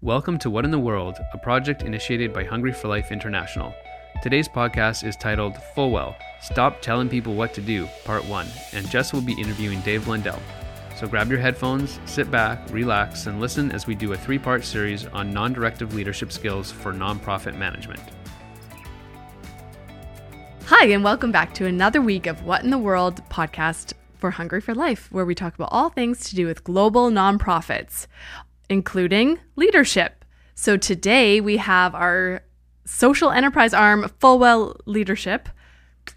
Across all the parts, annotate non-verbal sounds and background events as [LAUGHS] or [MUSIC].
Welcome to What in the World, a project initiated by Hungry for Life International. Today's podcast is titled Fullwell Stop Telling People What to Do, Part 1, and Jess will be interviewing Dave Blundell. So grab your headphones, sit back, relax, and listen as we do a three part series on non directive leadership skills for nonprofit management. Hi, and welcome back to another week of What in the World podcast for Hungry for Life, where we talk about all things to do with global nonprofits, including leadership. So today we have our social enterprise arm, Fullwell Leadership,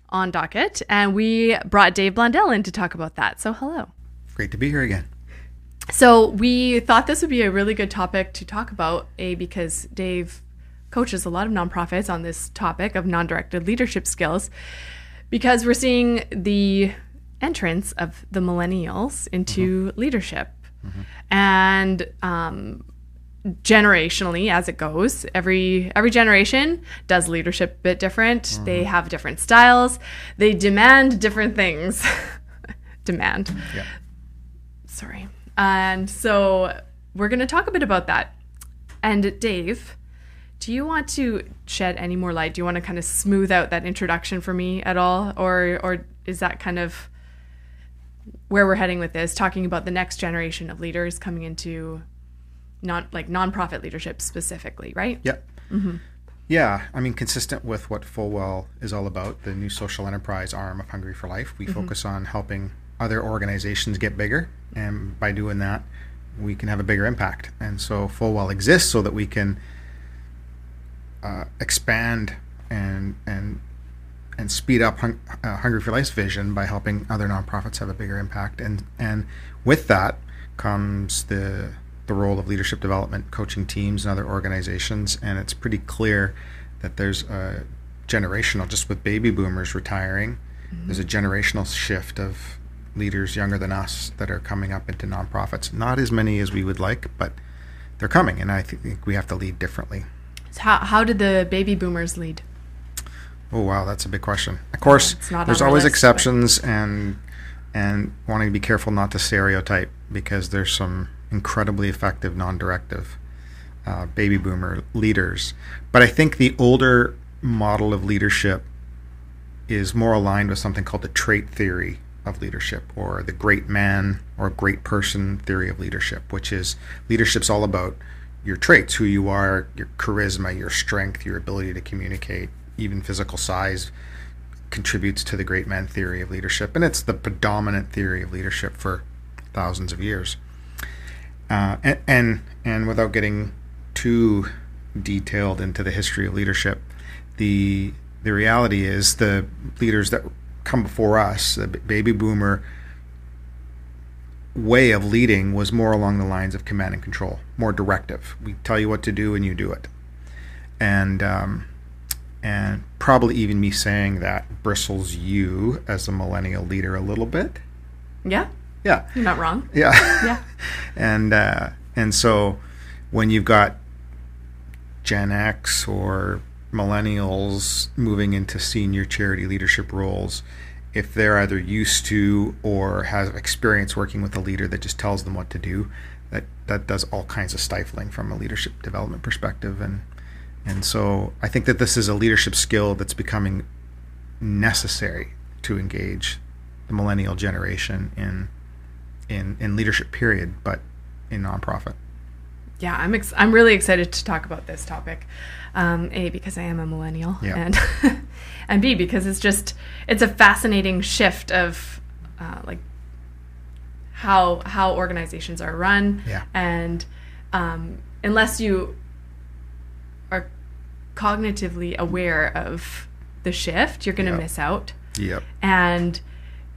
on docket, and we brought Dave Blundell in to talk about that. So, hello. Great to be here again. So, we thought this would be a really good topic to talk about, A, because Dave coaches a lot of nonprofits on this topic of non directed leadership skills, because we're seeing the entrance of the millennials into mm-hmm. leadership. Mm-hmm. And um, generationally as it goes every every generation does leadership a bit different. Mm-hmm. they have different styles. They demand different things. [LAUGHS] Demand. Yeah. sorry. And so we're going to talk a bit about that. And dave do you want to shed any more light? Do you want to kind of smooth out that introduction for me at all? Or or is that kind of where we're heading with this, talking about the next generation of leaders coming into non like nonprofit leadership specifically, right? Yep. Mm-hmm. Yeah, I mean, consistent with what Fullwell is all about, the new social enterprise arm of Hungry for Life, we mm-hmm. focus on helping other organizations get bigger, and by doing that, we can have a bigger impact. And so Fullwell exists so that we can uh, expand and and and speed up hung, uh, Hungry for Life's vision by helping other nonprofits have a bigger impact. And and with that comes the the role of leadership development, coaching teams and other organizations. And it's pretty clear that there's a generational, just with baby boomers retiring, mm-hmm. there's a generational shift of leaders younger than us that are coming up into nonprofits. Not as many as we would like, but they're coming, and I think we have to lead differently. So how how did the baby boomers lead? Oh wow, that's a big question. Of course, there's always list, exceptions, but... and and wanting to be careful not to stereotype because there's some incredibly effective non-directive uh, baby boomer leaders. But I think the older model of leadership is more aligned with something called the trait theory of leadership or the great man or great person theory of leadership, which is leadership's all about your traits, who you are, your charisma, your strength, your ability to communicate, even physical size contributes to the great man theory of leadership, and it's the predominant theory of leadership for thousands of years. Uh, and, and and without getting too detailed into the history of leadership, the the reality is the leaders that come before us, the baby boomer way of leading was more along the lines of command and control, more directive. We tell you what to do and you do it. And um, and probably even me saying that bristles you as a millennial leader a little bit. Yeah. Yeah. You're not wrong. Yeah. Yeah. [LAUGHS] and uh, and so when you've got Gen X or millennials moving into senior charity leadership roles, if they're either used to or have experience working with a leader that just tells them what to do, that that does all kinds of stifling from a leadership development perspective and and so I think that this is a leadership skill that's becoming necessary to engage the millennial generation in in in leadership period, but in nonprofit. Yeah, I'm ex- I'm really excited to talk about this topic. Um, a because I am a millennial, yeah. and [LAUGHS] and B because it's just it's a fascinating shift of uh, like how how organizations are run, yeah. and um, unless you cognitively aware of the shift, you're going to yep. miss out. Yep. And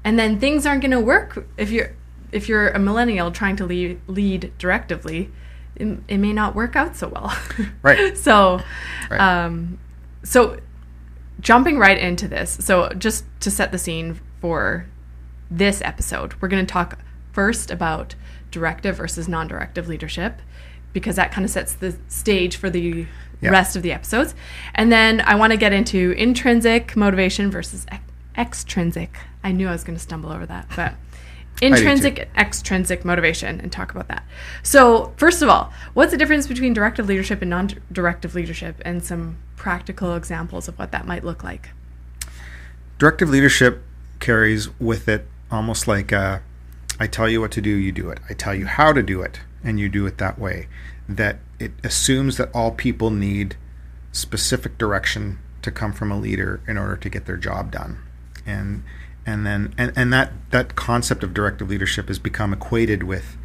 and then things aren't going to work if you're if you're a millennial trying to lead lead directively. It, it may not work out so well. [LAUGHS] right. so, right. um, so jumping right into this. So just to set the scene for this episode, we're going to talk first about directive versus non-directive leadership because that kind of sets the stage for the yeah. rest of the episodes. And then I want to get into intrinsic motivation versus ex- extrinsic. I knew I was going to stumble over that, but [LAUGHS] intrinsic extrinsic motivation and talk about that so first of all what's the difference between directive leadership and non-directive leadership and some practical examples of what that might look like directive leadership carries with it almost like uh, I tell you what to do you do it i tell you how to do it and you do it that way that it assumes that all people need specific direction to come from a leader in order to get their job done. And and then and, and that that concept of directive leadership has become equated with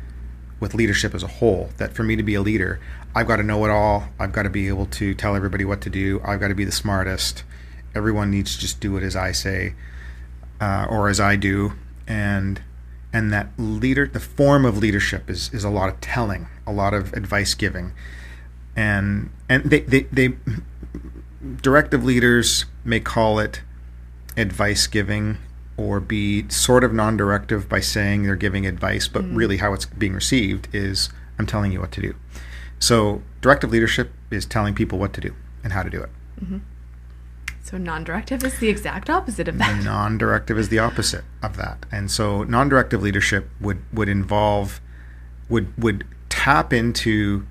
with leadership as a whole that for me to be a leader i've got to know it all. I've got to be able to tell everybody what to do. I've got to be the smartest. Everyone needs to just do it as i say uh, or as i do. And and that leader the form of leadership is is a lot of telling a lot of advice giving and and they they, they directive leaders may call it advice giving or be sort of non directive by saying they're giving advice, but mm. really how it's being received is I'm telling you what to do. So, directive leadership is telling people what to do and how to do it. Mm-hmm. So, non directive is the exact opposite of that. Non directive is the opposite of that. And so, non directive leadership would, would involve, would, would tap into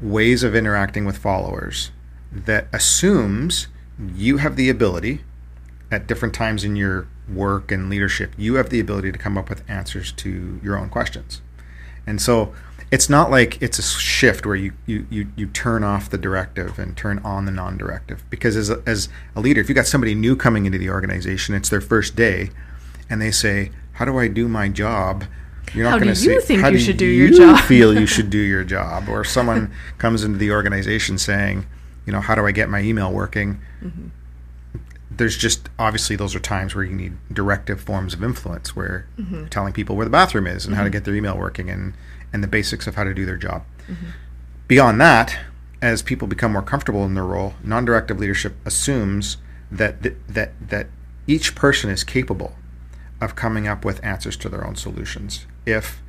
ways of interacting with followers that assumes you have the ability at different times in your work and leadership, you have the ability to come up with answers to your own questions. And so it's not like it's a shift where you, you, you, you turn off the directive and turn on the non directive. Because as a, as a leader, if you've got somebody new coming into the organization, it's their first day, and they say, How do I do my job? You're not going to say, think How you do should do you your job? You feel you [LAUGHS] should do your job? Or someone [LAUGHS] comes into the organization saying, You know, how do I get my email working? Mm-hmm there's just obviously those are times where you need directive forms of influence where mm-hmm. telling people where the bathroom is and mm-hmm. how to mm-hmm. get their email working and and the basics of how to do their job. Mm-hmm. Beyond that, as people become more comfortable in their role, non-directive leadership assumes that th- that that each person is capable of coming up with answers to their own solutions if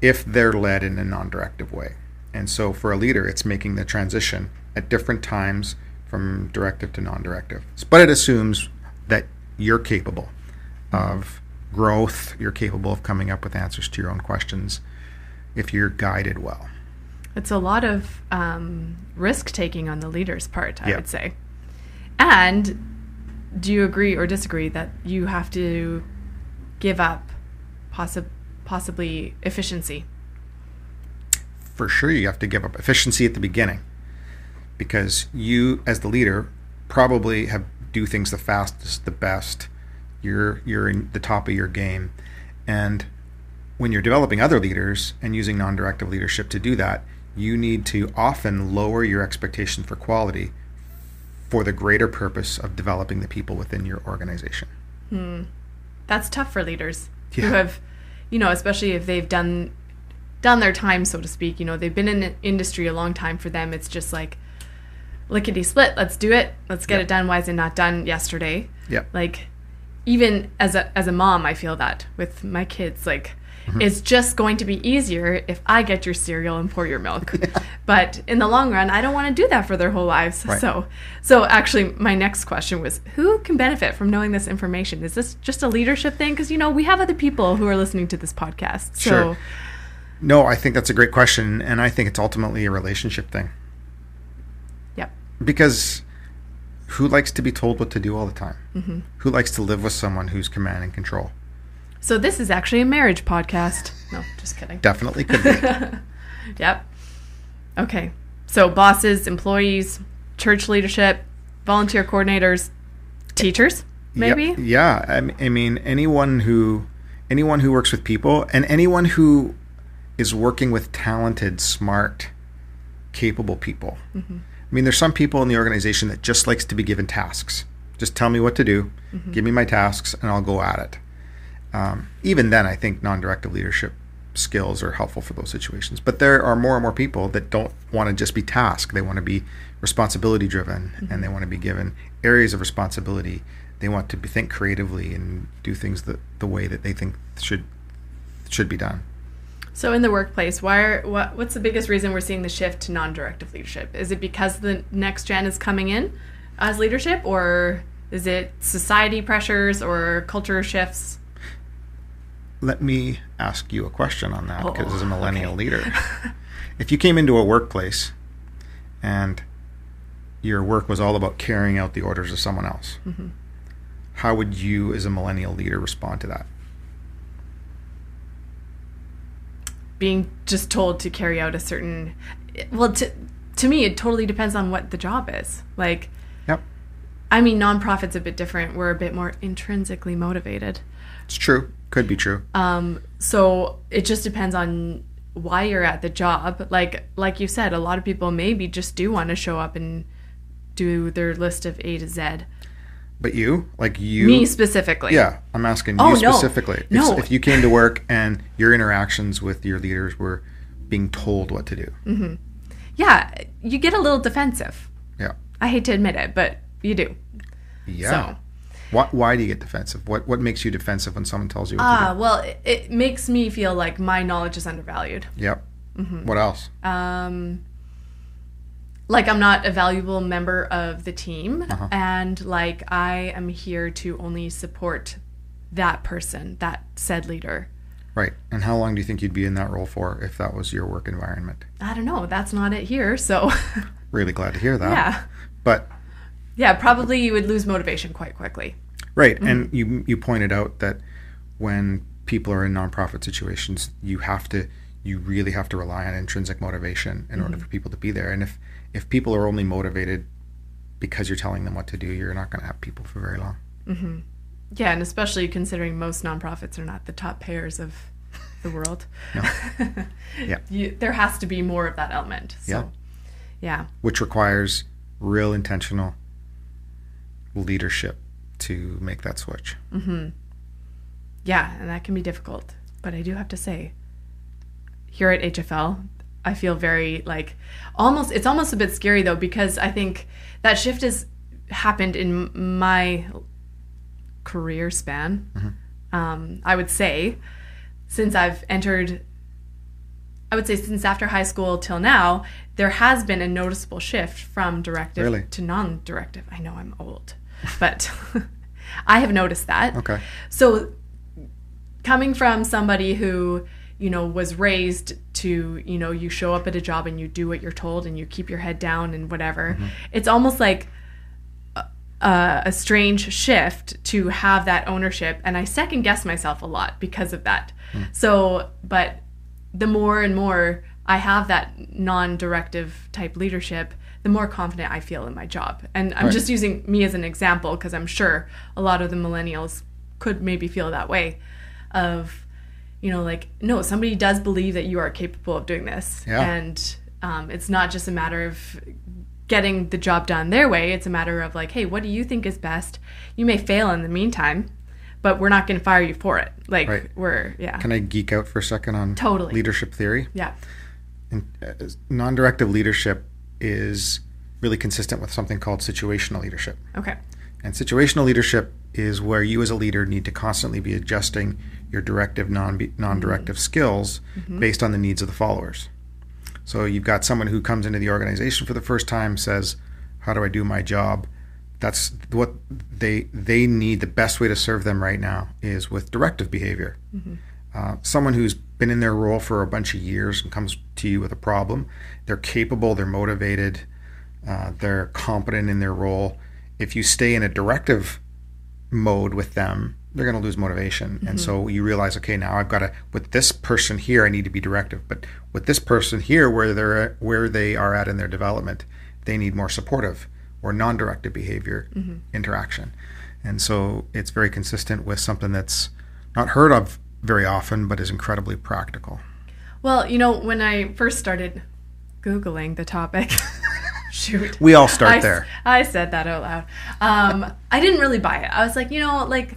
if they're led in a non-directive way. And so for a leader, it's making the transition at different times from directive to non-directive. But it assumes that you're capable of growth, you're capable of coming up with answers to your own questions if you're guided well. It's a lot of um, risk taking on the leader's part, I would say. And do you agree or disagree that you have to give up possi- possibly efficiency? For sure, you have to give up efficiency at the beginning because you as the leader probably have do things the fastest, the best. You're you're in the top of your game, and when you're developing other leaders and using non-directive leadership to do that, you need to often lower your expectation for quality for the greater purpose of developing the people within your organization. Hmm. That's tough for leaders yeah. who have, you know, especially if they've done done their time, so to speak. You know, they've been in the industry a long time. For them, it's just like lickety split. Let's do it. Let's get yep. it done. Why is it not done yesterday? Yeah. Like, even as a as a mom, I feel that with my kids, like. Mm-hmm. It's just going to be easier if I get your cereal and pour your milk. [LAUGHS] but in the long run, I don't want to do that for their whole lives. Right. So, so actually, my next question was, who can benefit from knowing this information? Is this just a leadership thing? Because you know we have other people who are listening to this podcast. So, sure. No, I think that's a great question, and I think it's ultimately a relationship thing Yep. because who likes to be told what to do all the time? Mm-hmm. Who likes to live with someone who's command and control? So this is actually a marriage podcast. No, just kidding. Definitely could be. [LAUGHS] yep. Okay. So bosses, employees, church leadership, volunteer coordinators, teachers, maybe. Yeah. yeah. I mean, anyone who anyone who works with people and anyone who is working with talented, smart, capable people. Mm-hmm. I mean, there's some people in the organization that just likes to be given tasks. Just tell me what to do, mm-hmm. give me my tasks, and I'll go at it. Um, even then, I think non-directive leadership skills are helpful for those situations. But there are more and more people that don't want to just be tasked; they want to be responsibility driven, mm-hmm. and they want to be given areas of responsibility. They want to be, think creatively and do things the, the way that they think should should be done. So in the workplace, why are what what's the biggest reason we're seeing the shift to non-directive leadership? Is it because the next gen is coming in as leadership or is it society pressures or culture shifts? Let me ask you a question on that because oh, as a millennial okay. leader, [LAUGHS] if you came into a workplace and your work was all about carrying out the orders of someone else, mm-hmm. how would you, as a millennial leader, respond to that? Being just told to carry out a certain, well, to to me, it totally depends on what the job is. Like, yep. I mean, nonprofit's a bit different. We're a bit more intrinsically motivated. It's true. Could be true. Um, so it just depends on why you're at the job. Like like you said, a lot of people maybe just do want to show up and do their list of A to Z. But you, like you, me specifically. Yeah, I'm asking oh, you specifically. No. If, no. if you came to work and your interactions with your leaders were being told what to do. Mm-hmm. Yeah, you get a little defensive. Yeah. I hate to admit it, but you do. Yeah. So. Why, why do you get defensive? What what makes you defensive when someone tells you? Ah, well, it, it, makes me feel like my knowledge is undervalued. Yep. Mm-hmm. What else? Um, like I'm not a valuable member of the team, uh-huh. and like I am here to only support that person, that said leader. Right. And how long do you think you'd be in that role for if that was your work environment? I don't know. That's not it here. So. [LAUGHS] really glad to hear that. Yeah. But yeah, probably you would lose motivation quite quickly. Right, mm-hmm. and you you pointed out that when people are in nonprofit situations, you have to you really have to rely on intrinsic motivation in mm-hmm. order for people to be there. And if if people are only motivated because you're telling them what to do, you're not going to have people for very long. Mm-hmm. Yeah, and especially considering most nonprofits are not the top payers of the world. no. [LAUGHS] yeah. You, there has to be more of that element. So, yeah. Yeah. Which requires real intentional leadership to make that switch. Mm-hmm. Yeah, and that can be difficult. But I do have to say, here at HFL, I feel very like almost, it's almost a bit scary though, because I think that shift has happened in my career span. Mm-hmm. Um, I would say, since I've entered I would say since after high school till now, there has been a noticeable shift from directive really? to non-directive. I know I'm old, but [LAUGHS] I have noticed that. Okay. So coming from somebody who, you know, was raised to, you know, you show up at a job and you do what you're told and you keep your head down and whatever. Mm-hmm. It's almost like a, a strange shift to have that ownership and I second guess myself a lot because of that. Mm. So, but the more and more I have that non directive type leadership, the more confident I feel in my job. And I'm right. just using me as an example because I'm sure a lot of the millennials could maybe feel that way of, you know, like, no, somebody does believe that you are capable of doing this. Yeah. And um, it's not just a matter of getting the job done their way. It's a matter of like, hey, what do you think is best? You may fail in the meantime, but we're not going to fire you for it. Like right. we're yeah. Can I geek out for a second on totally leadership theory? Yeah. And, uh, non-directive leadership is really consistent with something called situational leadership. Okay. And situational leadership is where you as a leader need to constantly be adjusting your directive non non-directive mm-hmm. skills mm-hmm. based on the needs of the followers. So you've got someone who comes into the organization for the first time says, "How do I do my job?" That's what they they need the best way to serve them right now is with directive behavior. Mm-hmm. uh, someone who's been in their role for a bunch of years and comes to you with a problem they're capable they're motivated uh, they're competent in their role. If you stay in a directive mode with them they're going to lose motivation. Mm-hmm. and so you realize okay now i've got to with this person here i need to be directive. But with this person here where they're where they are at in their development they need more supportive or non-directed behavior mm-hmm. interaction. And so it's very consistent with something that's not heard of very often, but is incredibly practical. Well, you know, when I first started Googling the topic, [LAUGHS] shoot. We all start I, there. I said that out loud. Um, I didn't really buy it. I was like, you know, like,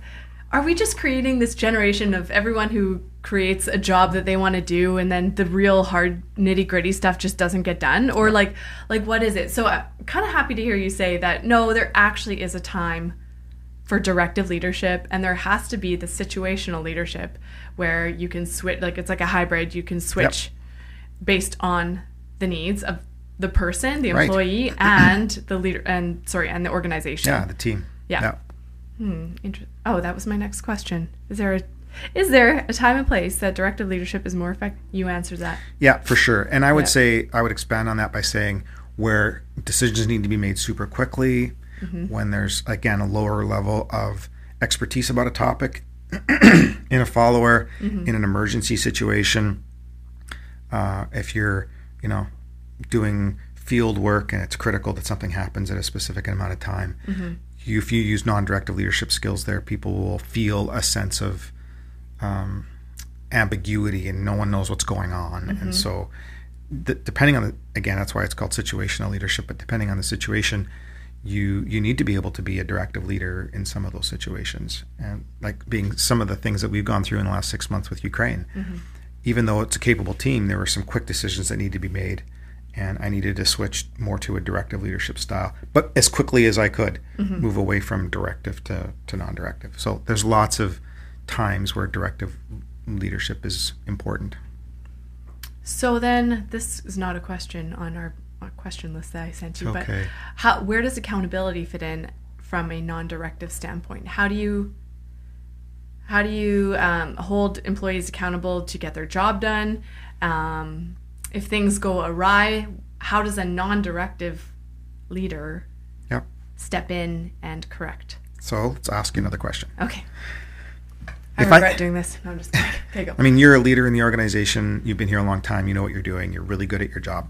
are we just creating this generation of everyone who creates a job that they want to do and then the real hard nitty gritty stuff just doesn't get done or like like what is it so i'm kind of happy to hear you say that no there actually is a time for directive leadership and there has to be the situational leadership where you can switch like it's like a hybrid you can switch yep. based on the needs of the person the employee right. [CLEARS THROAT] and the leader and sorry and the organization yeah the team yeah, yeah. Hmm, inter- oh that was my next question is there a Is there a time and place that directive leadership is more effective? You answered that. Yeah, for sure. And I would yeah. say I would expand on that by saying where decisions need to be made super quickly, mm-hmm. when there's again a lower level of expertise about a topic [CLEARS THROAT] in a follower mm-hmm. in an emergency situation. Uh, if you're, you know, doing field work and it's critical that something happens at a specific amount of time, mm-hmm. you, if you use non-directive leadership skills, there people will feel a sense of um, ambiguity and no one knows what's going on, mm-hmm. and so depending on the again, that's why it's called situational leadership. But depending on the situation, you you need to be able to be a directive leader in some of those situations and like being some of the things that we've gone through in the last six months with ukraine mm-hmm. even though it's a capable team there were some quick decisions that need to be made and i needed to switch more to a directive leadership style but as quickly as i could mm-hmm. move away from directive to, to non-directive so there's lots of times where directive leadership is important so then this is not a question on our question list that I sent you, okay. but how where does accountability fit in from a non-directive standpoint? How do you how do you um, hold employees accountable to get their job done? Um, if things go awry, how does a non-directive leader yep. step in and correct? So let's ask you another question. Okay. I if regret I, doing this. No, I'm just kidding. Okay, go. [LAUGHS] I mean, you're a leader in the organization. You've been here a long time. You know what you're doing. You're really good at your job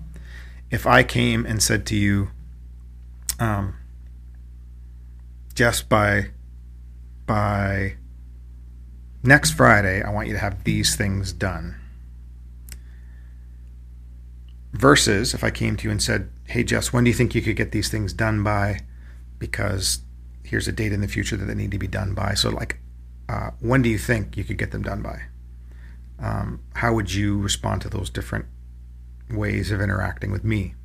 if I came and said to you, um, just by by next Friday, I want you to have these things done. Versus if I came to you and said, Hey, Jess, when do you think you could get these things done by? Because here's a date in the future that they need to be done by. So, like, uh, when do you think you could get them done by? Um, how would you respond to those different ways of interacting with me.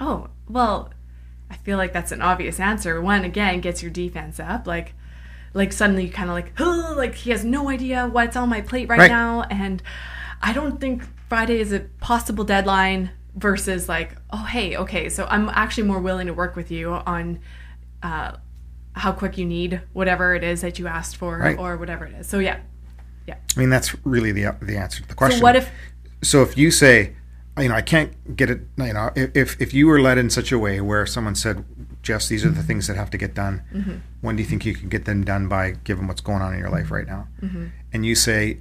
Oh, well, I feel like that's an obvious answer. One again gets your defense up, like like suddenly you kind of like, oh, like he has no idea what's on my plate right, right, now and I don't think Friday is a possible deadline versus like, oh, hey, okay, so I'm actually more willing to work with you on uh, how quick you need whatever it is that you asked for right. or whatever it is. So yeah. Yeah. I mean, that's really the the answer to the question. So what if So if you say, you know, I can't get it. You know, if if you were led in such a way where someone said, "Jess, these are the things that have to get done. Mm-hmm. When do you think you can get them done by, given what's going on in your life right now?" Mm-hmm. And you say,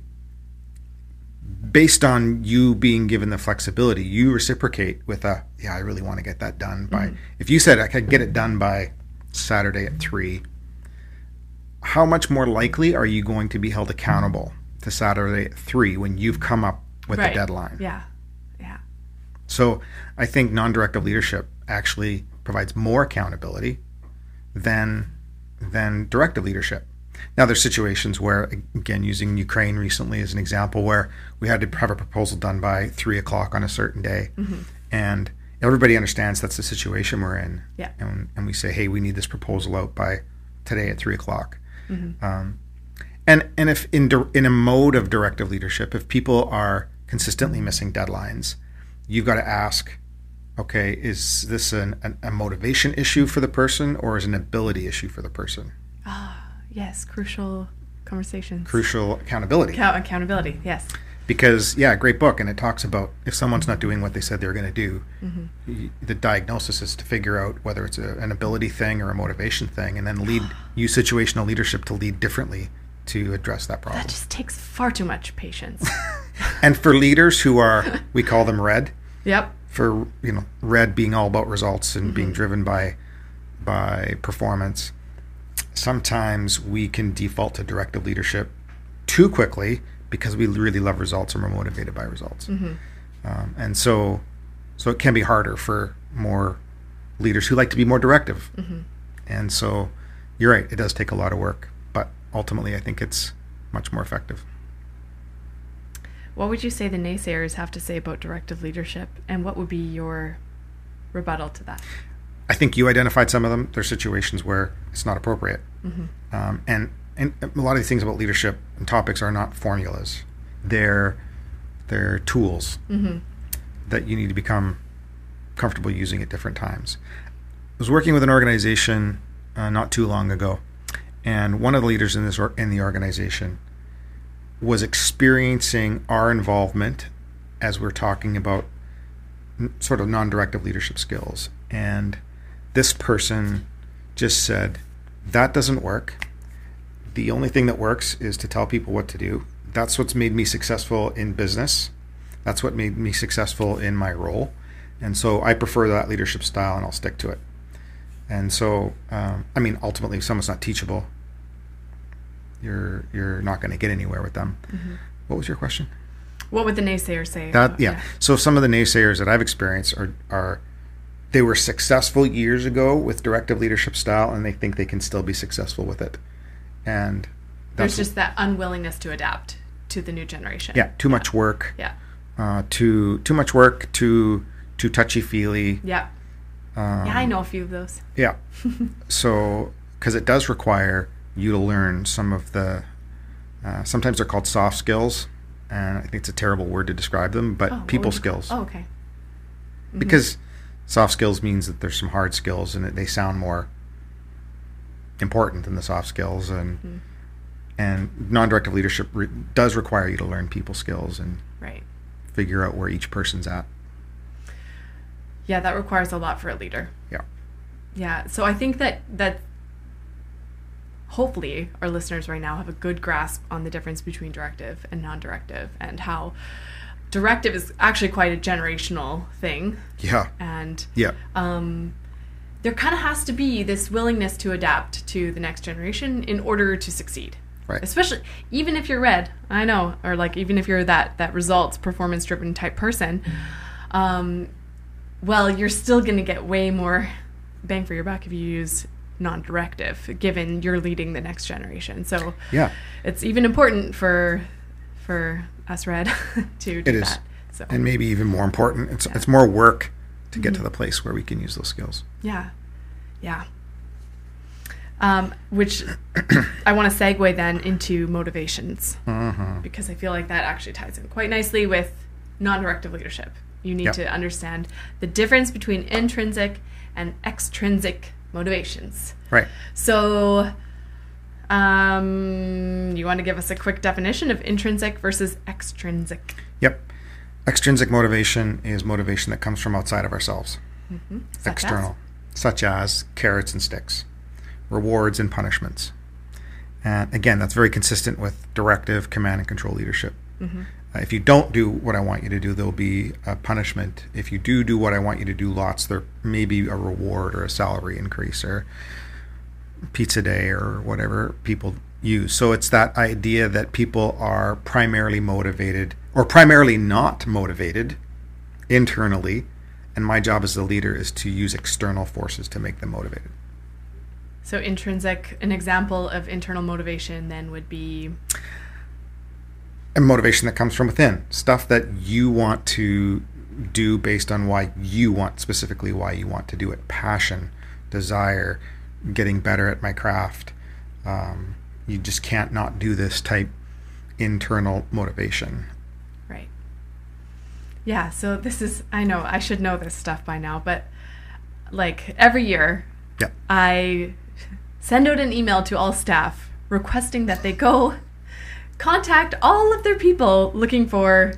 based on you being given the flexibility, you reciprocate with a, "Yeah, I really want to get that done by." Mm-hmm. If you said, "I could get it done by Saturday at three, how much more likely are you going to be held accountable to Saturday at three when you've come up with right. a deadline? Yeah. Yeah. So I think non directive leadership actually provides more accountability than than directive leadership. Now there's situations where again using Ukraine recently as an example where we had to have a proposal done by three o'clock on a certain day. Mm-hmm. And everybody understands that's the situation we're in. Yeah. And, and we say, hey, we need this proposal out by today at three o'clock. Mm-hmm. Um, and and if in in a mode of directive leadership, if people are consistently missing deadlines, you've got to ask okay is this an, an, a motivation issue for the person or is an ability issue for the person ah yes crucial conversations crucial accountability accountability yes because yeah great book and it talks about if someone's not doing what they said they were going to do mm-hmm. the diagnosis is to figure out whether it's a, an ability thing or a motivation thing and then lead [GASPS] use situational leadership to lead differently to address that problem that just takes far too much patience [LAUGHS] and for leaders who are [LAUGHS] we call them red Yep. For you know, red being all about results and mm-hmm. being driven by by performance. Sometimes we can default to directive leadership too quickly because we really love results and we're motivated by results. Mm-hmm. Um, and so, so it can be harder for more leaders who like to be more directive. Mm-hmm. And so, you're right; it does take a lot of work, but ultimately, I think it's much more effective. What would you say the naysayers have to say about directive leadership, and what would be your rebuttal to that? I think you identified some of them. There's situations where it's not appropriate, mm-hmm. um, and and a lot of these things about leadership and topics are not formulas. They're they're tools mm-hmm. that you need to become comfortable using at different times. I was working with an organization uh, not too long ago, and one of the leaders in this or, in the organization was experiencing our involvement as we're talking about sort of non-directive leadership skills and this person just said that doesn't work the only thing that works is to tell people what to do that's what's made me successful in business that's what made me successful in my role and so i prefer that leadership style and i'll stick to it and so um, i mean ultimately if someone's not teachable you're you're not going to get anywhere with them mm-hmm. what was your question what would the naysayers say? That yeah. yeah. So some of the naysayers that I've experienced are are they were successful years ago with directive leadership style, and they think they can still be successful with it. And there's just that unwillingness to adapt to the new generation. Yeah, too yeah. much work. Yeah. Uh, too too much work. Too too touchy feely. Yeah. Um, yeah, I know a few of those. Yeah. [LAUGHS] so because it does require you to learn some of the. Uh, sometimes they're called soft skills and I think it's a terrible word to describe them, but oh, people skills. Oh, okay. Mm-hmm. Because soft skills means that there's some hard skills, and they sound more important than the soft skills, and mm-hmm. and non-directive leadership re- does require you to learn people skills and right. figure out where each person's at. Yeah, that requires a lot for a leader. Yeah. Yeah. So I think that that hopefully our listeners right now have a good grasp on the difference between directive and non-directive and how directive is actually quite a generational thing. Yeah. And yeah. Um, there kind of has to be this willingness to adapt to the next generation in order to succeed. Right. Especially even if you're red, I know, or like even if you're that that results performance driven type person, um, well, you're still going to get way more bang for your buck if you use non-directive given you're leading the next generation so yeah it's even important for for us red [LAUGHS] to do it is. that so and maybe even more important it's, yeah. it's more work to get mm-hmm. to the place where we can use those skills yeah yeah um, which I want to segue then into motivations mm-hmm. because I feel like that actually ties in quite nicely with non-directive leadership. You need yep. to understand the difference between intrinsic and extrinsic motivations. Right. So, um, you want to give us a quick definition of intrinsic versus extrinsic? Yep. Extrinsic motivation is motivation that comes from outside of ourselves. Mm-hmm. Such External, as? such as carrots and sticks, rewards and punishments. And again, that's very consistent with directive, command, and control leadership. Mm-hmm. Uh, if you don't do what I want you to do, there'll be a punishment. If you do do what I want you to do, lots, there may be a reward or a salary increase or pizza day or whatever people use. So it's that idea that people are primarily motivated or primarily not motivated internally. And my job as the leader is to use external forces to make them motivated. So, intrinsic, an example of internal motivation then would be and motivation that comes from within stuff that you want to do based on why you want specifically why you want to do it passion desire getting better at my craft um, you just can't not do this type internal motivation right yeah so this is i know i should know this stuff by now but like every year yeah. i send out an email to all staff requesting that they go contact all of their people looking for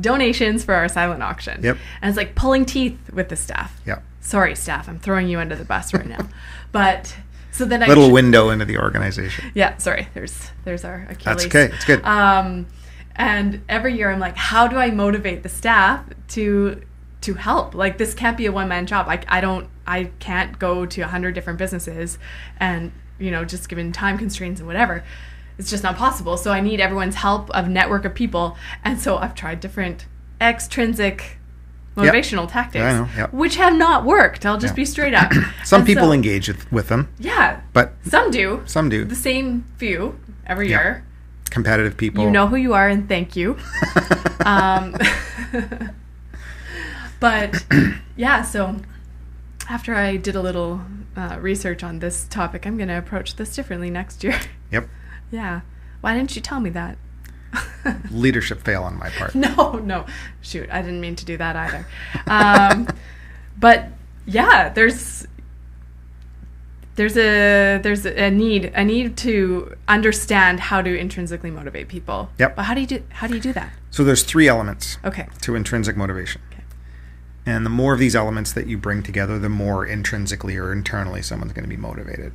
donations for our silent auction. Yep. And it's like pulling teeth with the staff. Yep. Sorry, staff, I'm throwing you under the bus right now. [LAUGHS] but so then I little window into the organization. Yeah, sorry. There's there's our Achilles. That's okay. It's good. Um, and every year I'm like, how do I motivate the staff to to help? Like this can't be a one man job. Like I don't I can't go to a hundred different businesses and you know just given time constraints and whatever it's just not possible. So I need everyone's help of network of people. And so I've tried different extrinsic motivational yep. tactics, know, yep. which have not worked. I'll just yep. be straight up. [CLEARS THROAT] some and people so, engage with them. Yeah. But some do. Some do. The same few every year. Competitive people. You know who you are and thank you. [LAUGHS] um, [LAUGHS] but [CLEARS THROAT] yeah, so after I did a little uh, research on this topic, I'm going to approach this differently next year. Yep. [LAUGHS] Yeah. Why didn't you tell me that? [LAUGHS] Leadership fail on my part. No, no. Shoot, I didn't mean to do that either. Um, [LAUGHS] but yeah, there's there's a there's a need a need to understand how to intrinsically motivate people. Yep. But how do you do how do you do that? So there's three elements. Okay. To intrinsic motivation. Okay. And the more of these elements that you bring together, the more intrinsically or internally someone's going to be motivated.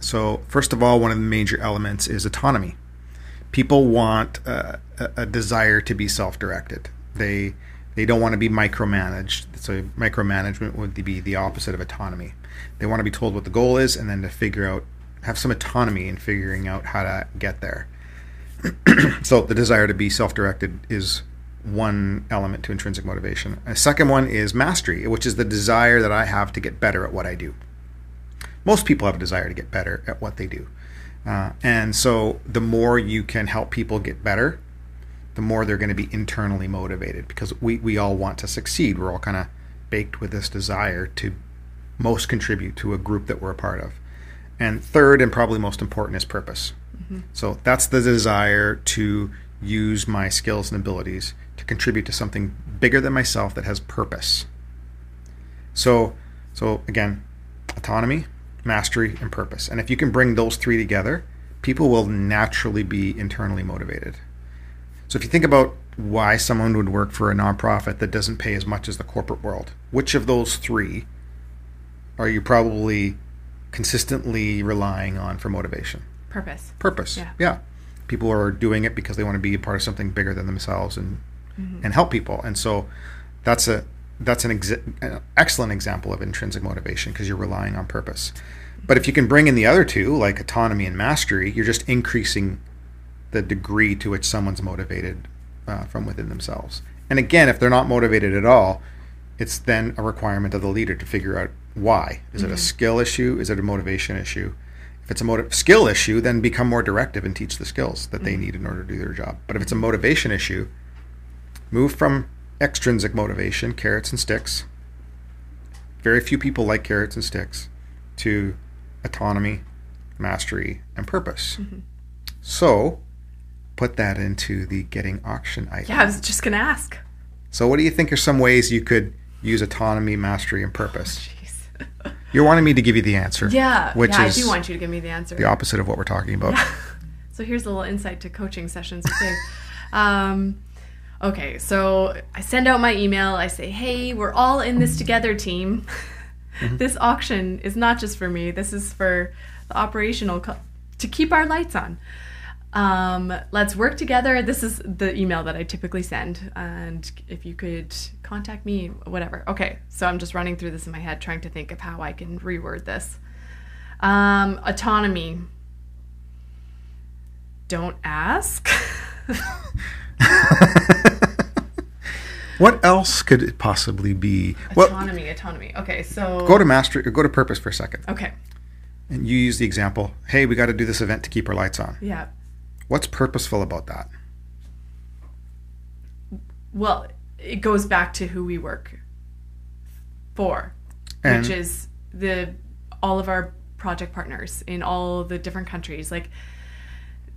So first of all, one of the major elements is autonomy. People want uh, a, desire to be self-directed. They they don't want to be micromanaged. So micromanagement would be the opposite of autonomy. They want to be told what the goal is and then to figure out, have some autonomy in figuring out how to get there. [CLEARS THROAT] so the desire to be self-directed is one element to intrinsic motivation. A second one is mastery, which is the desire that I have to get better at what I do. Most people have a desire to get better at what they do. Uh, and so the more you can help people get better, the more they're going to be internally motivated because we, we all want to succeed. We're all kind of baked with this desire to most contribute to a group that we're a part of. And third, and probably most important, is purpose. Mm-hmm. So that's the desire to use my skills and abilities to contribute to something bigger than myself that has purpose. So, so again, autonomy, mastery, and purpose. And if you can bring those three together, people will naturally be internally motivated. So if you think about why someone would work for a nonprofit that doesn't pay as much as the corporate world, which of those three are you probably consistently relying on for motivation? Purpose. Purpose. Yeah. yeah. People are doing it because they want to be a part of something bigger than themselves and mm-hmm. and help people. And so that's a that's an, exi- an excellent example of intrinsic motivation because you're relying on purpose. But if you can bring in the other two, like autonomy and mastery, you're just increasing the degree to which someone's motivated uh, from within themselves. And again, if they're not motivated at all, it's then a requirement of the leader to figure out why. Is mm-hmm. it a mm-hmm. skill issue? Is it a motivation issue? If it's a motive skill issue, then become more directive and teach the skills that mm-hmm. they need in order to do their job. But if it's a motivation issue, move from extrinsic motivation, carrots and sticks. Very few people like carrots and sticks to autonomy, mastery, and purpose. Mm-hmm. So, put that into the getting auction item. Yeah, I was just going to ask. So, what do you think are some ways you could use autonomy, mastery, and purpose? [LAUGHS] Oh, You're wanting me to give you the answer. Yeah, which yeah, is I do want you to give me the answer. The opposite of what we're talking about. Yeah. [LAUGHS] So here's a little insight to coaching sessions [LAUGHS] um, okay, so I send out my email. I say, hey, we're all in this together, team. [LAUGHS] Mm-hmm. this auction is not just for me. This is for the operational co- to keep our lights on. Um, let's work together. This is the email that I typically send. And if you could contact me, whatever. Okay, so I'm just running through this in my head, trying to think of how I can reword this. Um, autonomy. Don't ask. [LAUGHS] [LAUGHS] what else could it possibly be? Autonomy, well, autonomy. Okay, so go to master or go to purpose for a second. Okay. And you use the example, hey, we got to do this event to keep our lights on. Yeah. What's purposeful about that? Well, it goes back to who we work for, and which is the all of our project partners in all the different countries. Like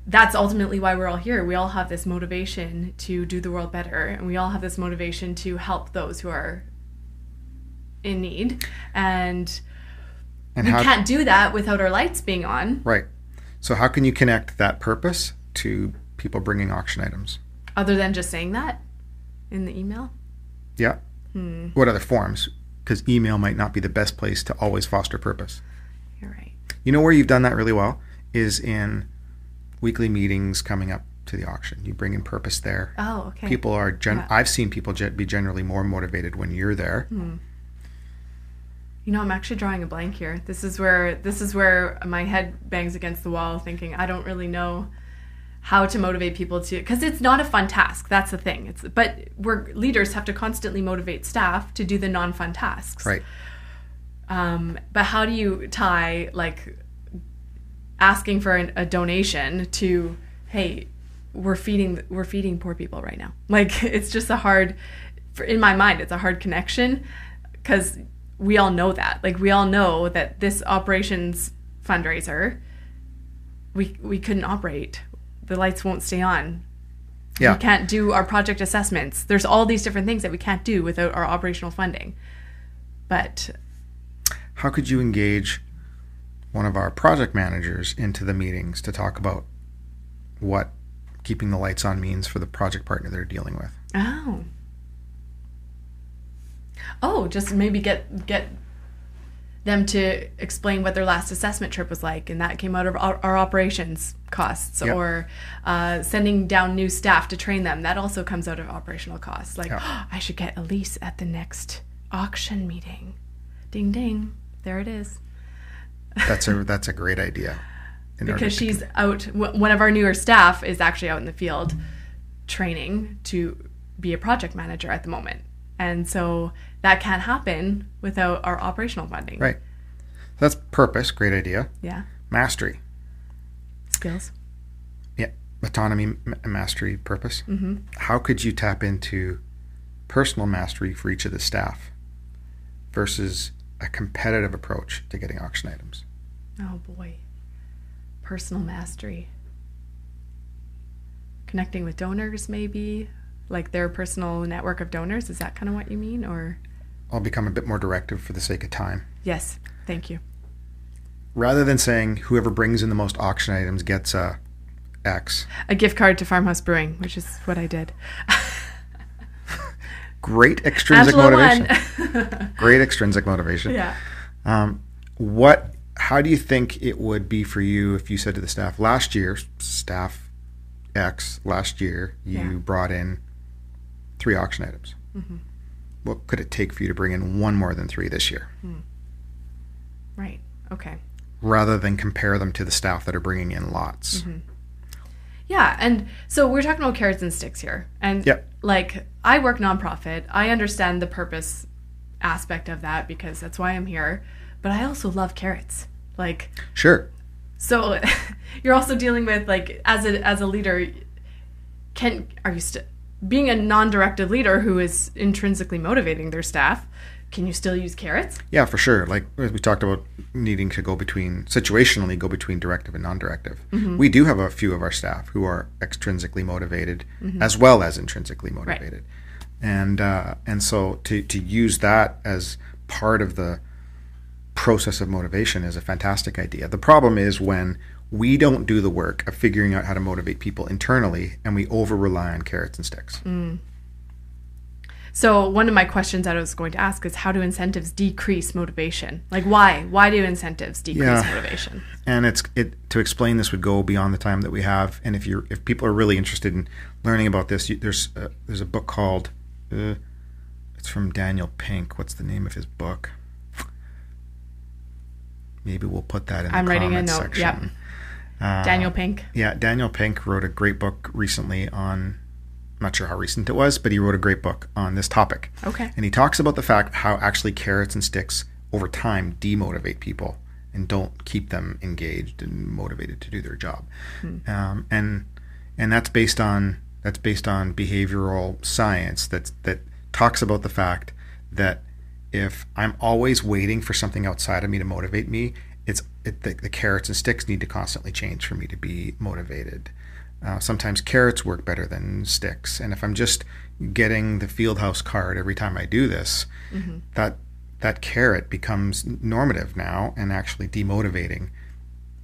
that's ultimately why we're all here. We all have this motivation to do the world better, and we all have this motivation to help those who are in need. And, and we how, can't do that without our lights being on. Right. So, how can you connect that purpose to people bringing auction items? Other than just saying that in the email? Yeah. Hmm. What other forms? Because email might not be the best place to always foster purpose. You're right. You know where you've done that really well is in weekly meetings coming up to the auction. You bring in purpose there. Oh, okay. People are gen- yeah. I've seen people be generally more motivated when you're there. Hmm. You know, I'm actually drawing a blank here. This is where this is where my head bangs against the wall, thinking I don't really know how to motivate people to because it's not a fun task. That's the thing. It's but we're leaders have to constantly motivate staff to do the non-fun tasks. Right. Um, but how do you tie like asking for an, a donation to hey we're feeding we're feeding poor people right now [LAUGHS] like it's just a hard in my mind it's a hard connection because we all know that. Like we all know that this operations fundraiser, we we couldn't operate. The lights won't stay on. Yeah. We can't do our project assessments. There's all these different things that we can't do without our operational funding. But how could you engage one of our project managers into the meetings to talk about what keeping the lights on means for the project partner they're dealing with. Oh. Oh, just maybe get get them to explain what their last assessment trip was like, and that came out of our, our operations costs, yep. or uh, sending down new staff to train them. That also comes out of operational costs. Like, yep. oh, [GASPS] I should get Elise at the next auction meeting. Ding ding, there it is. That's a that's a great idea. because she's out. One of our newer staff is actually out in the field training to be a project manager at the moment, and so that can't happen without our operational funding. Right. That's purpose. Great idea. Yeah. Mastery. Skills. Yeah. Autonomy, mastery, purpose. Mm-hmm. How could you tap into personal mastery for each of the staff versus a competitive approach to getting auction items? Oh boy. Personal mastery. Connecting with donors, maybe like their personal network of donors. Is that kind of what you mean, or? I'll become a bit more directive for the sake of time. Yes, thank you. Rather than saying whoever brings in the most auction items gets a X. A gift card to Farmhouse Brewing, which is what I did. [LAUGHS] Great extrinsic Angela motivation. [LAUGHS] Great extrinsic motivation. Yeah. Um, what? How do you think it would be for you if you said to the staff last year, staff X, last year you yeah. brought in three auction items? Mm-hmm what could it take for you to bring in one more than three this year? Hmm. Right. Okay. Rather than compare them to the staff that are bringing in lots. Mm-hmm. Yeah, and so we're talking about carrots and sticks here, and yep. like I work nonprofit, I understand the purpose aspect of that because that's why I'm here. But I also love carrots. Like sure. So [LAUGHS] you're also dealing with like as a as a leader, can are you still being a non-directed leader who is intrinsically motivating their staff can you still use carrots yeah for sure like we talked about needing to go between situationally go between directive and non-directive mm-hmm. we do have a few of our staff who are extrinsically motivated mm-hmm. as well as intrinsically motivated right. and uh, and so to, to use that as part of the process of motivation is a fantastic idea the problem is when we don't do the work of figuring out how to motivate people internally and we over rely on carrots and sticks. Mm. So one of my questions that I was going to ask is how do incentives decrease motivation? Like why? Why do incentives decrease yeah. motivation? And it's it to explain this would go beyond the time that we have. And if you're if people are really interested in learning about this, you, there's a, there's a book called uh, it's from Daniel Pink. What's the name of his book? Maybe we'll put that in I'm the writing a note. Section. Yep. Uh, Daniel Pink. Yeah, Daniel Pink wrote a great book recently on. I'm not sure how recent it was, but he wrote a great book on this topic. Okay. And he talks about the fact how actually carrots and sticks over time demotivate people and don't keep them engaged and motivated to do their job. Hmm. Um, and and that's based on that's based on behavioral science that that talks about the fact that if I'm always waiting for something outside of me to motivate me, it's it, the, the, carrots and sticks need to constantly change for me to be motivated. Uh, sometimes carrots work better than sticks, and if I'm just getting the Fieldhouse card every time I do this, mm-hmm. that that carrot becomes normative now and actually demotivating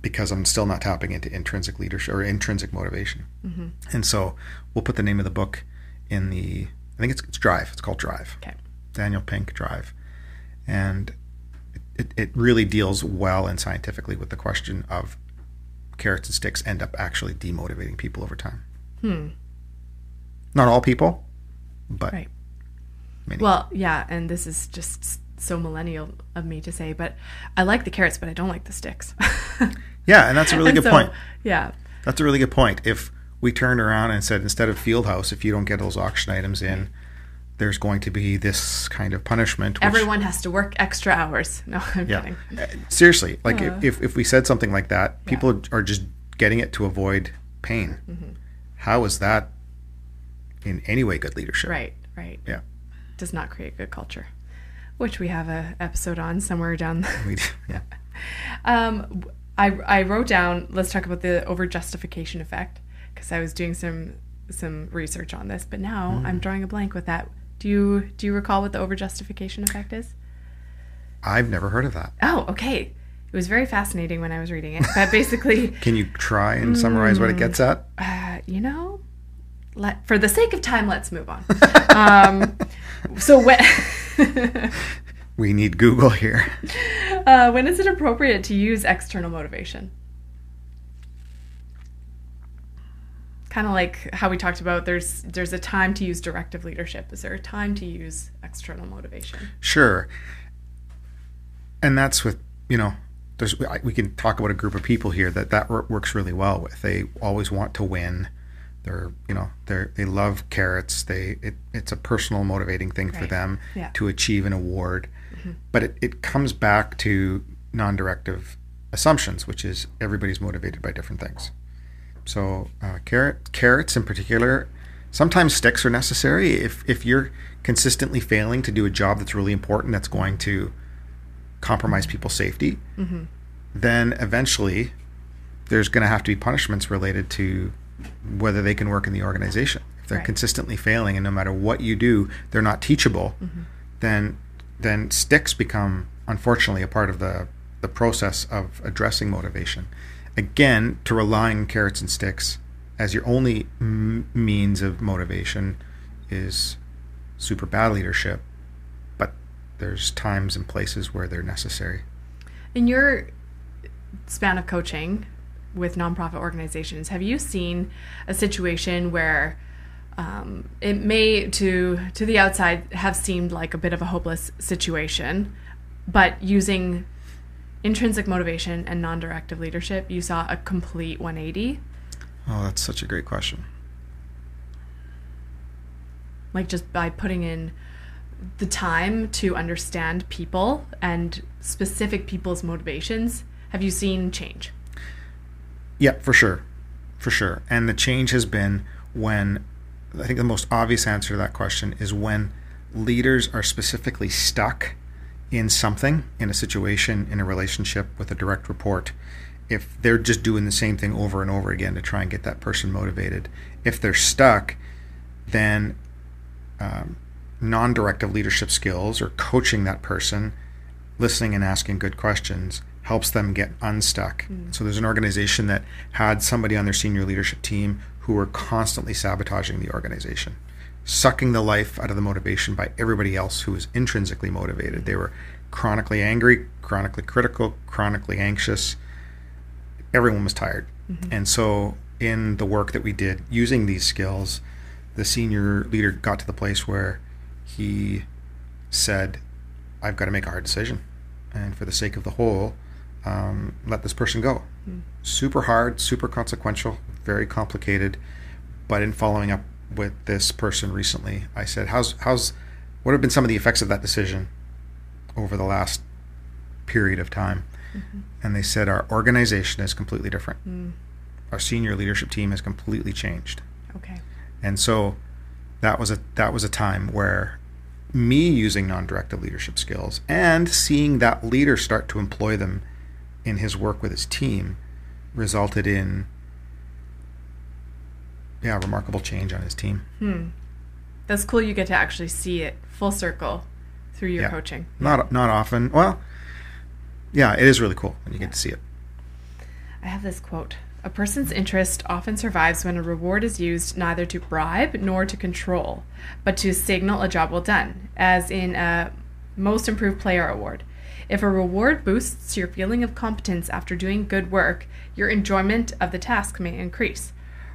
because I'm still not tapping into intrinsic leadership or intrinsic motivation. Mm-hmm. And so we'll put the name of the book in the I think it's, it's Drive. It's called Drive. Okay. Daniel Pink Drive, and it, it really deals well and scientifically with the question of carrots and sticks end up actually demotivating people over time. Hmm. Not all people, but right. many. Well, yeah, and this is just so millennial of me to say, but I like the carrots, but I don't like the sticks. [LAUGHS] yeah, and that's a really good so, point. Yeah. That's a really good point. If we turned around and said instead of Fieldhouse, if you don't get those auction items in, there's going to be this kind of punishment. Which, Everyone has to work extra hours. [LAUGHS] No, I'm yeah. kidding. Uh, seriously, like uh, if, if we said something like that, people yeah. are just getting it to avoid pain. Mm-hmm. How is that in any way good leadership? Right, right. Yeah. Does not create good culture, which we have a episode on somewhere down. we do, yeah. [LAUGHS] um, I I wrote down. Let's talk about the over justification effect because I was doing some some research on this, but now mm. I'm drawing a blank with that. Do you do you recall what the overjustification effect is? I've never heard of that. Oh, okay. It was very fascinating when I was reading it. But basically, [LAUGHS] can you try and summarize mm, what it gets at? Uh, you know, let for the sake of time, let's move on. [LAUGHS] um, so when we need Google here. [LAUGHS] Uh, when is it appropriate to use external motivation? Kind of like how we talked about. There's there's a time to use directive leadership. Is there a time to use external motivation? Sure. And that's with you know there's we can talk about a group of people here that that works really well with. They always want to win. They're you know they they love carrots. They it, it's a personal motivating thing right. for them yeah. to achieve an award. Mm-hmm. But it, it comes back to non-directive assumptions, which is everybody's motivated by different things. So uh, carrot carrots in particular, sometimes sticks are necessary if if you're consistently failing to do a job that's really important that's going to compromise people's safety, mm-hmm. then eventually there's going to have to be punishments related to whether they can work in the organization. If they're right. consistently failing and no matter what you do, they're not teachable, mm-hmm. then then sticks become unfortunately a part of the the process of addressing motivation. Again, to rely on carrots and sticks as your only m- means of motivation is super bad leadership but there's times and places where they're necessary. In your span of coaching with nonprofit organizations, have you seen a situation where um, it may to to the outside have seemed like a bit of a hopeless situation, but using intrinsic motivation and non-directive leadership, you saw a complete 180? Oh, that's such a great question. Like just by putting in the time to understand people and specific people's motivations, have you seen change? Yeah, for sure. For sure. And the change has been when I think the most obvious answer to that question is when leaders are specifically stuck in something, in a situation, in a relationship with a direct report. If they're just doing the same thing over and over again to try and get that person motivated, if they're stuck, then um, non directive leadership skills or coaching that person, listening and asking good questions helps them get unstuck. Mm. So there's an organization that had somebody on their senior leadership team who were constantly sabotaging the organization, sucking the life out of the motivation by everybody else who was intrinsically motivated. They were chronically angry, chronically critical, chronically anxious. Everyone was tired. Mm-hmm. And so in the work that we did using these skills, the senior leader got to the place where he said, I've got to make a hard decision. And for the sake of the whole, um, let this person go. Mm. Super hard, super consequential, very complicated. But in following up with this person recently, I said, How's, how's, what have been some of the effects of that decision over the last period of time? Mm-hmm. And they said, Our organization is completely different. Mm. Our senior leadership team has completely changed. Okay. And so that was a that was a time where me using non-directive leadership skills and seeing that leader start to employ them in his work with his team resulted in yeah remarkable change on his team hmm. that's cool you get to actually see it full circle through your yeah. coaching not not often well yeah it is really cool when you yeah. get to see it i have this quote a person's interest often survives when a reward is used neither to bribe nor to control, but to signal a job well done, as in a Most Improved Player award. If a reward boosts your feeling of competence after doing good work, your enjoyment of the task may increase.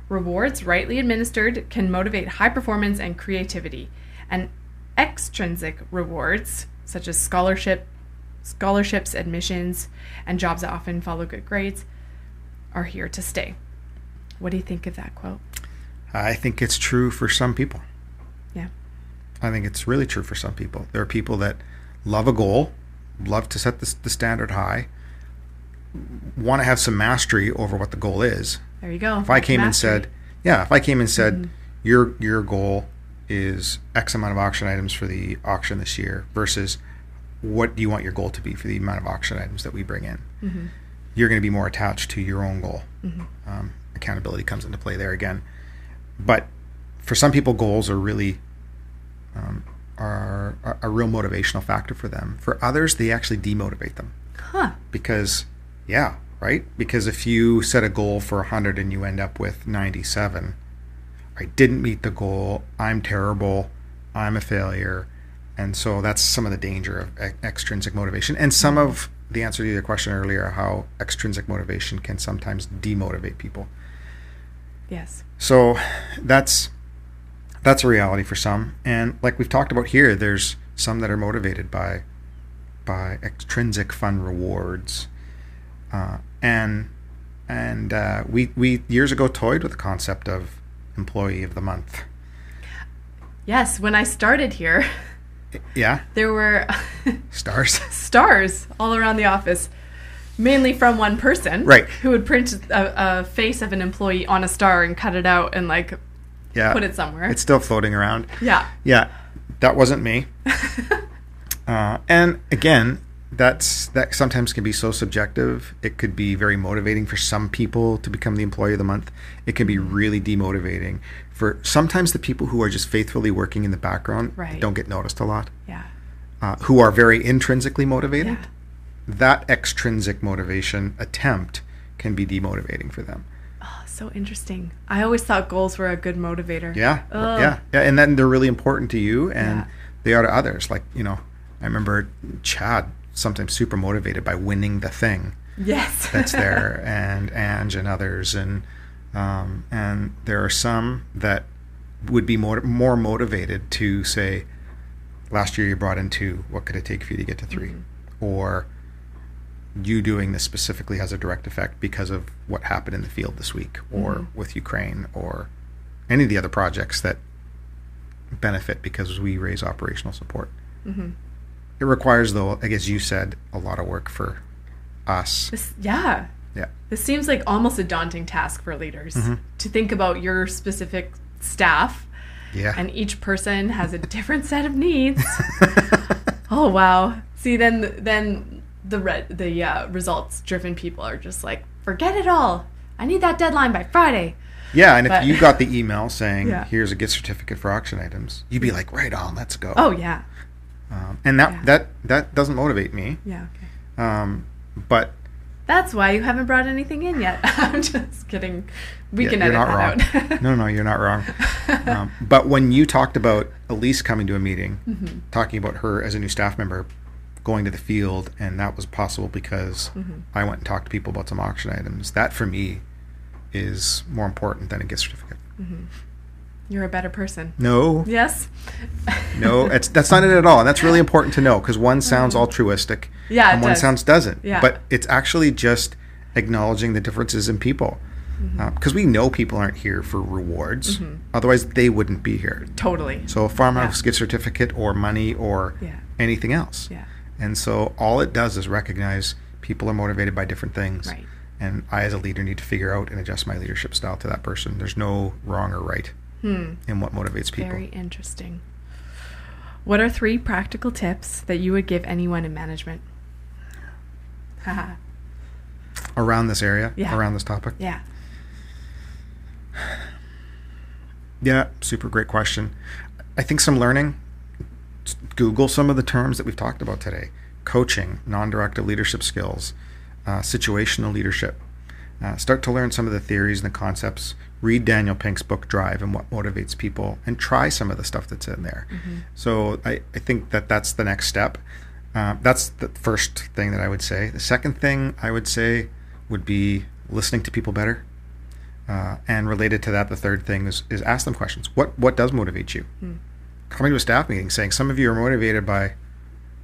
Rewards, rightly administered, can motivate high performance and creativity, and extrinsic rewards, such as scholarship, scholarships, admissions, and jobs that often follow good grades, are here to stay. What do you think of that quote? I think it's true for some people. Yeah. I think it's really true for some people. There are people that love a goal, love to set the, the standard high, want to have some mastery over what the goal is. There you go. If I came mastery. and said, yeah, if I came and said, mm-hmm. your your goal is X amount of auction items for the auction this year versus what do you want your goal to be for the amount of auction items that we bring in? Mm-hmm you're going to be more attached to your own goal. Mm-hmm. Um, accountability comes into play there again. But for some people, goals are really um, are, are, a real motivational factor for them. For others, they actually demotivate them. Huh. Because, yeah, right? Because if you set a goal for 100 and you end up with 97, I didn't meet the goal, I'm terrible, I'm a failure. And so that's some of the danger of e- extrinsic motivation. And some of the answer to your question earlier, how extrinsic motivation can sometimes demotivate people. Yes. So that's that's a reality for some. And like we've talked about here, there's some that are motivated by by extrinsic fun rewards. Uh, and and uh, we we years ago toyed with the concept of employee of the month. Yes, when I started here, [LAUGHS] yeah, there were [LAUGHS] stars stars all around the office, mainly from one person, right? Who would print a, a face of an employee on a star and cut it out and like yeah, put it somewhere. It's still floating around. Yeah, yeah, that wasn't me. [LAUGHS] uh, and again, that's that sometimes can be so subjective. It could be very motivating for some people to become the employee of the month. It can be really demotivating for sometimes the people who are just faithfully working in the background right. don't get noticed a lot. Yeah. Uh, who are very intrinsically motivated. Yeah. That extrinsic motivation attempt can be demotivating for them. Oh, so interesting. I always thought goals were a good motivator. Yeah. Ugh. Yeah. Yeah. And then they're really important to you and yeah. they are to others. Like, you know, I remember Chad sometimes super motivated by winning the thing. Yes. [LAUGHS] that's there, and Ange and others, and um, and there are some that would be more more motivated to say, last year you brought in two. What could it take for you to get to 3 mm-hmm. Or you doing this specifically has a direct effect because of what happened in the field this week, or mm-hmm. with Ukraine, or any of the other projects that benefit because we raise operational support. Mm-hmm. It requires, though, I guess you said, a lot of work for us. This, yeah. Yeah. This seems like almost a daunting task for leaders mm-hmm. to think about your specific staff. Yeah. And each person has a [LAUGHS] different set of needs. [LAUGHS] oh wow. See, then then the re- the uh, results driven people are just like, forget it all. I need that deadline by Friday. Yeah, and but, if you got the email saying, [LAUGHS] yeah. "Here's a gift certificate for auction items," you'd be like, "Right on, let's go." Oh yeah. Um, and that yeah. that that doesn't motivate me. Yeah. Okay. Um, but that's why you haven't brought anything in yet. [LAUGHS] I'm just kidding. We yeah, can edit that out. no, no, you're not wrong. [LAUGHS] Um, but when you talked about Elise coming to a meeting, mm-hmm. talking about her as a new staff member going to the field, and that was possible because mm-hmm. I went and talked to people about some auction items. That for me is more important than a gift certificate. Mm-hmm. You're a better person. No. Yes. no, [LAUGHS] it's, that's not it at all, and that's really important to know because one sounds mm-hmm. altruistic, yeah, and one does. sounds doesn't. Yeah. But it's actually just acknowledging the differences in people because mm-hmm. uh, we know people aren't here for rewards. Mm-hmm. Otherwise, they wouldn't be here. Totally. So a farmhouse yeah. gift certificate or money or yeah. anything else. Yeah. And so all it does is recognize people are motivated by different things. Right. And I, as a leader, need to figure out and adjust my leadership style to that person. There's no wrong or right hmm. in what motivates people. Very interesting. What are three practical tips that you would give anyone in management? around this area, yeah. around this topic. Yeah. [SIGHS] Yeah, super great question. I think some learning. Google some of the terms that we've talked about today: coaching, non-directive leadership skills, uh, situational leadership. Uh, start to learn some of the theories and the concepts read Daniel Pink's book Drive and what motivates people and try some of the stuff that's in there. Mm-hmm. So I, I think that that's the next step. Uh, that's the first thing that I would say. The second thing I would say would be listening to people better. Uh, and related to that, the third thing is, is ask them questions. What what does motivate you? Mm. Coming to a staff meeting saying some of you are motivated by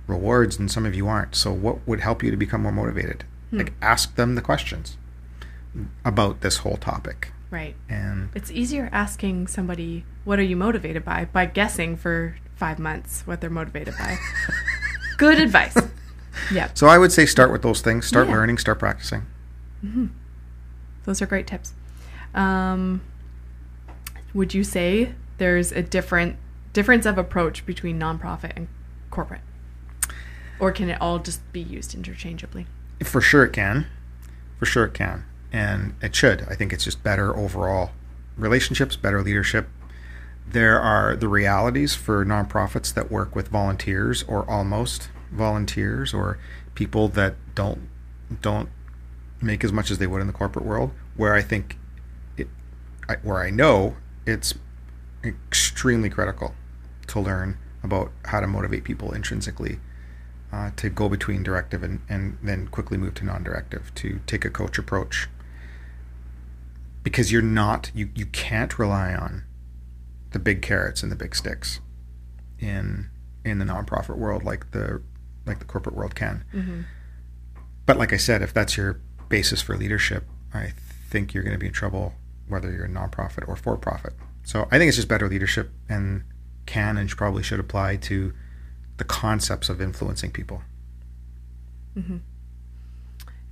rewards and some of you aren't. So what would help you to become more motivated? Mm. Like ask them the questions about this whole topic. Right. And it's easier asking somebody, what are you motivated by, by guessing for five months what they're motivated by. [LAUGHS] Good advice. Yeah. So I would say start with those things. Start yeah. learning. Start practicing. Mm-hmm. Those are great tips. Um, would you say there's a different difference of approach between nonprofit and corporate, or can it all just be used interchangeably? For sure, it can. For sure, it can and it should. I think it's just better overall relationships, better leadership. There are the realities for nonprofits that work with volunteers or almost volunteers or people that don't don't make as much as they would in the corporate world, where I think it, where I know it's extremely critical to learn about how to motivate people intrinsically uh, to go between directive and, and then quickly move to non-directive to take a coach approach because you're not you, you can't rely on the big carrots and the big sticks in in the nonprofit world like the like the corporate world can mm-hmm. but like i said if that's your basis for leadership i think you're going to be in trouble whether you're a nonprofit or for profit so i think it's just better leadership and can and probably should apply to the concepts of influencing people. Mm-hmm.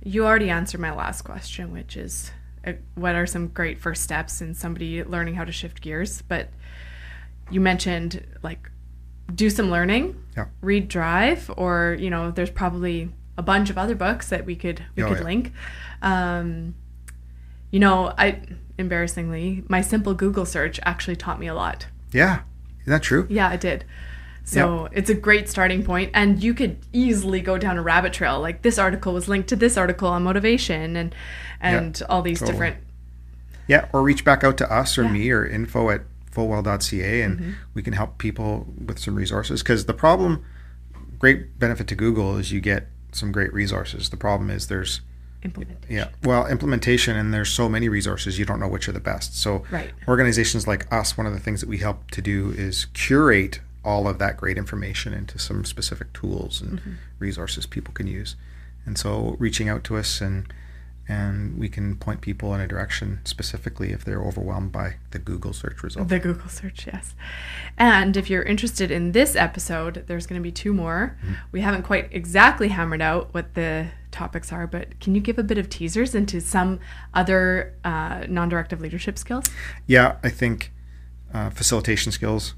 You already answered my last question, which is what are some great first steps in somebody learning how to shift gears? But you mentioned like do some learning, yeah. read Drive, or you know, there's probably a bunch of other books that we could we oh, could yeah. link. Um, you know, I embarrassingly, my simple Google search actually taught me a lot. Yeah, is that true? Yeah, it did. So yep. it's a great starting point, and you could easily go down a rabbit trail. Like this article was linked to this article on motivation, and and yep, all these totally. different. Yeah, or reach back out to us or yeah. me or info at fullwell.ca, and mm-hmm. we can help people with some resources. Because the problem, great benefit to Google is you get some great resources. The problem is there's implementation. Yeah, well, implementation, and there's so many resources you don't know which are the best. So right. organizations like us, one of the things that we help to do is curate all of that great information into some specific tools and mm-hmm. resources people can use. And so reaching out to us and and we can point people in a direction specifically if they're overwhelmed by the Google search result. The Google search, yes. And if you're interested in this episode, there's going to be two more. Mm-hmm. We haven't quite exactly hammered out what the topics are, but can you give a bit of teasers into some other uh, non directive leadership skills? Yeah, I think uh, facilitation skills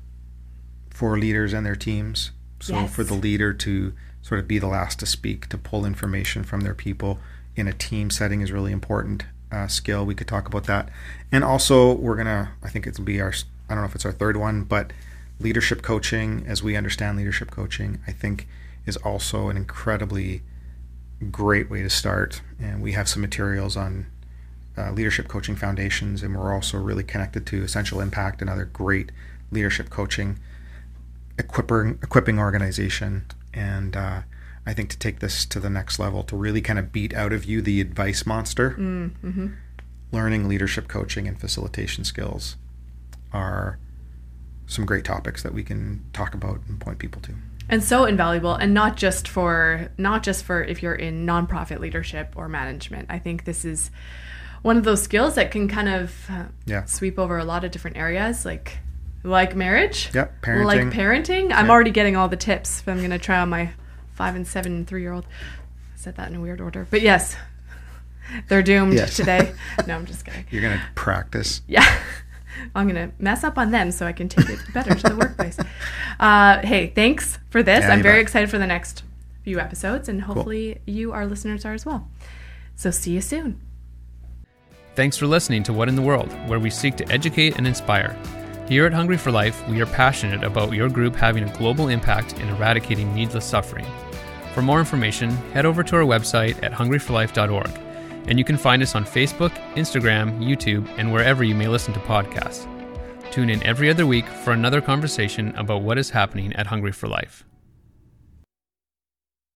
for leaders and their teams. So yes. for the leader to sort of be the last to speak, to pull information from their people in a team setting is really important uh, skill. We could talk about that, and also we're gonna. I think it'll be our. I don't know if it's our third one, but leadership coaching, as we understand leadership coaching, I think is also an incredibly great way to start. And we have some materials on uh, leadership coaching foundations, and we're also really connected to Essential Impact, and other great leadership coaching equipping equipping organization, and uh, I think to take this to the next level, to really kind of beat out of you the advice monster, mm, mm-hmm. learning leadership coaching and facilitation skills are some great topics that we can talk about and point people to. And so invaluable and not just for not just for if you're in nonprofit leadership or management. I think this is one of those skills that can kind of uh, yeah. sweep over a lot of different areas. Like like marriage. Yep, parenting. Like parenting. I'm yep. already getting all the tips. I'm going to try on my five and seven and three year old. I said that in a weird order. But yes, [LAUGHS] they're doomed yes. [LAUGHS] today. No, I'm just kidding. You're going to practice. Yeah. [LAUGHS] I'm going to mess up on them so I can take it better to the workplace. Uh, hey, thanks for this. Yeah, I'm very bet. excited for the next few episodes, and hopefully cool. you, our listeners, are as well. So see you soon. Thanks for listening to What in the World, where we seek to educate and inspire. Here at Hungry for Life, we are passionate about your group having a global impact in eradicating needless suffering. For more information, head over to our website at hungryforlife.org, and you can find us on Facebook, Instagram, YouTube, and wherever you may listen to podcasts. Tune in every other week for another conversation about what is happening at Hungry for Life.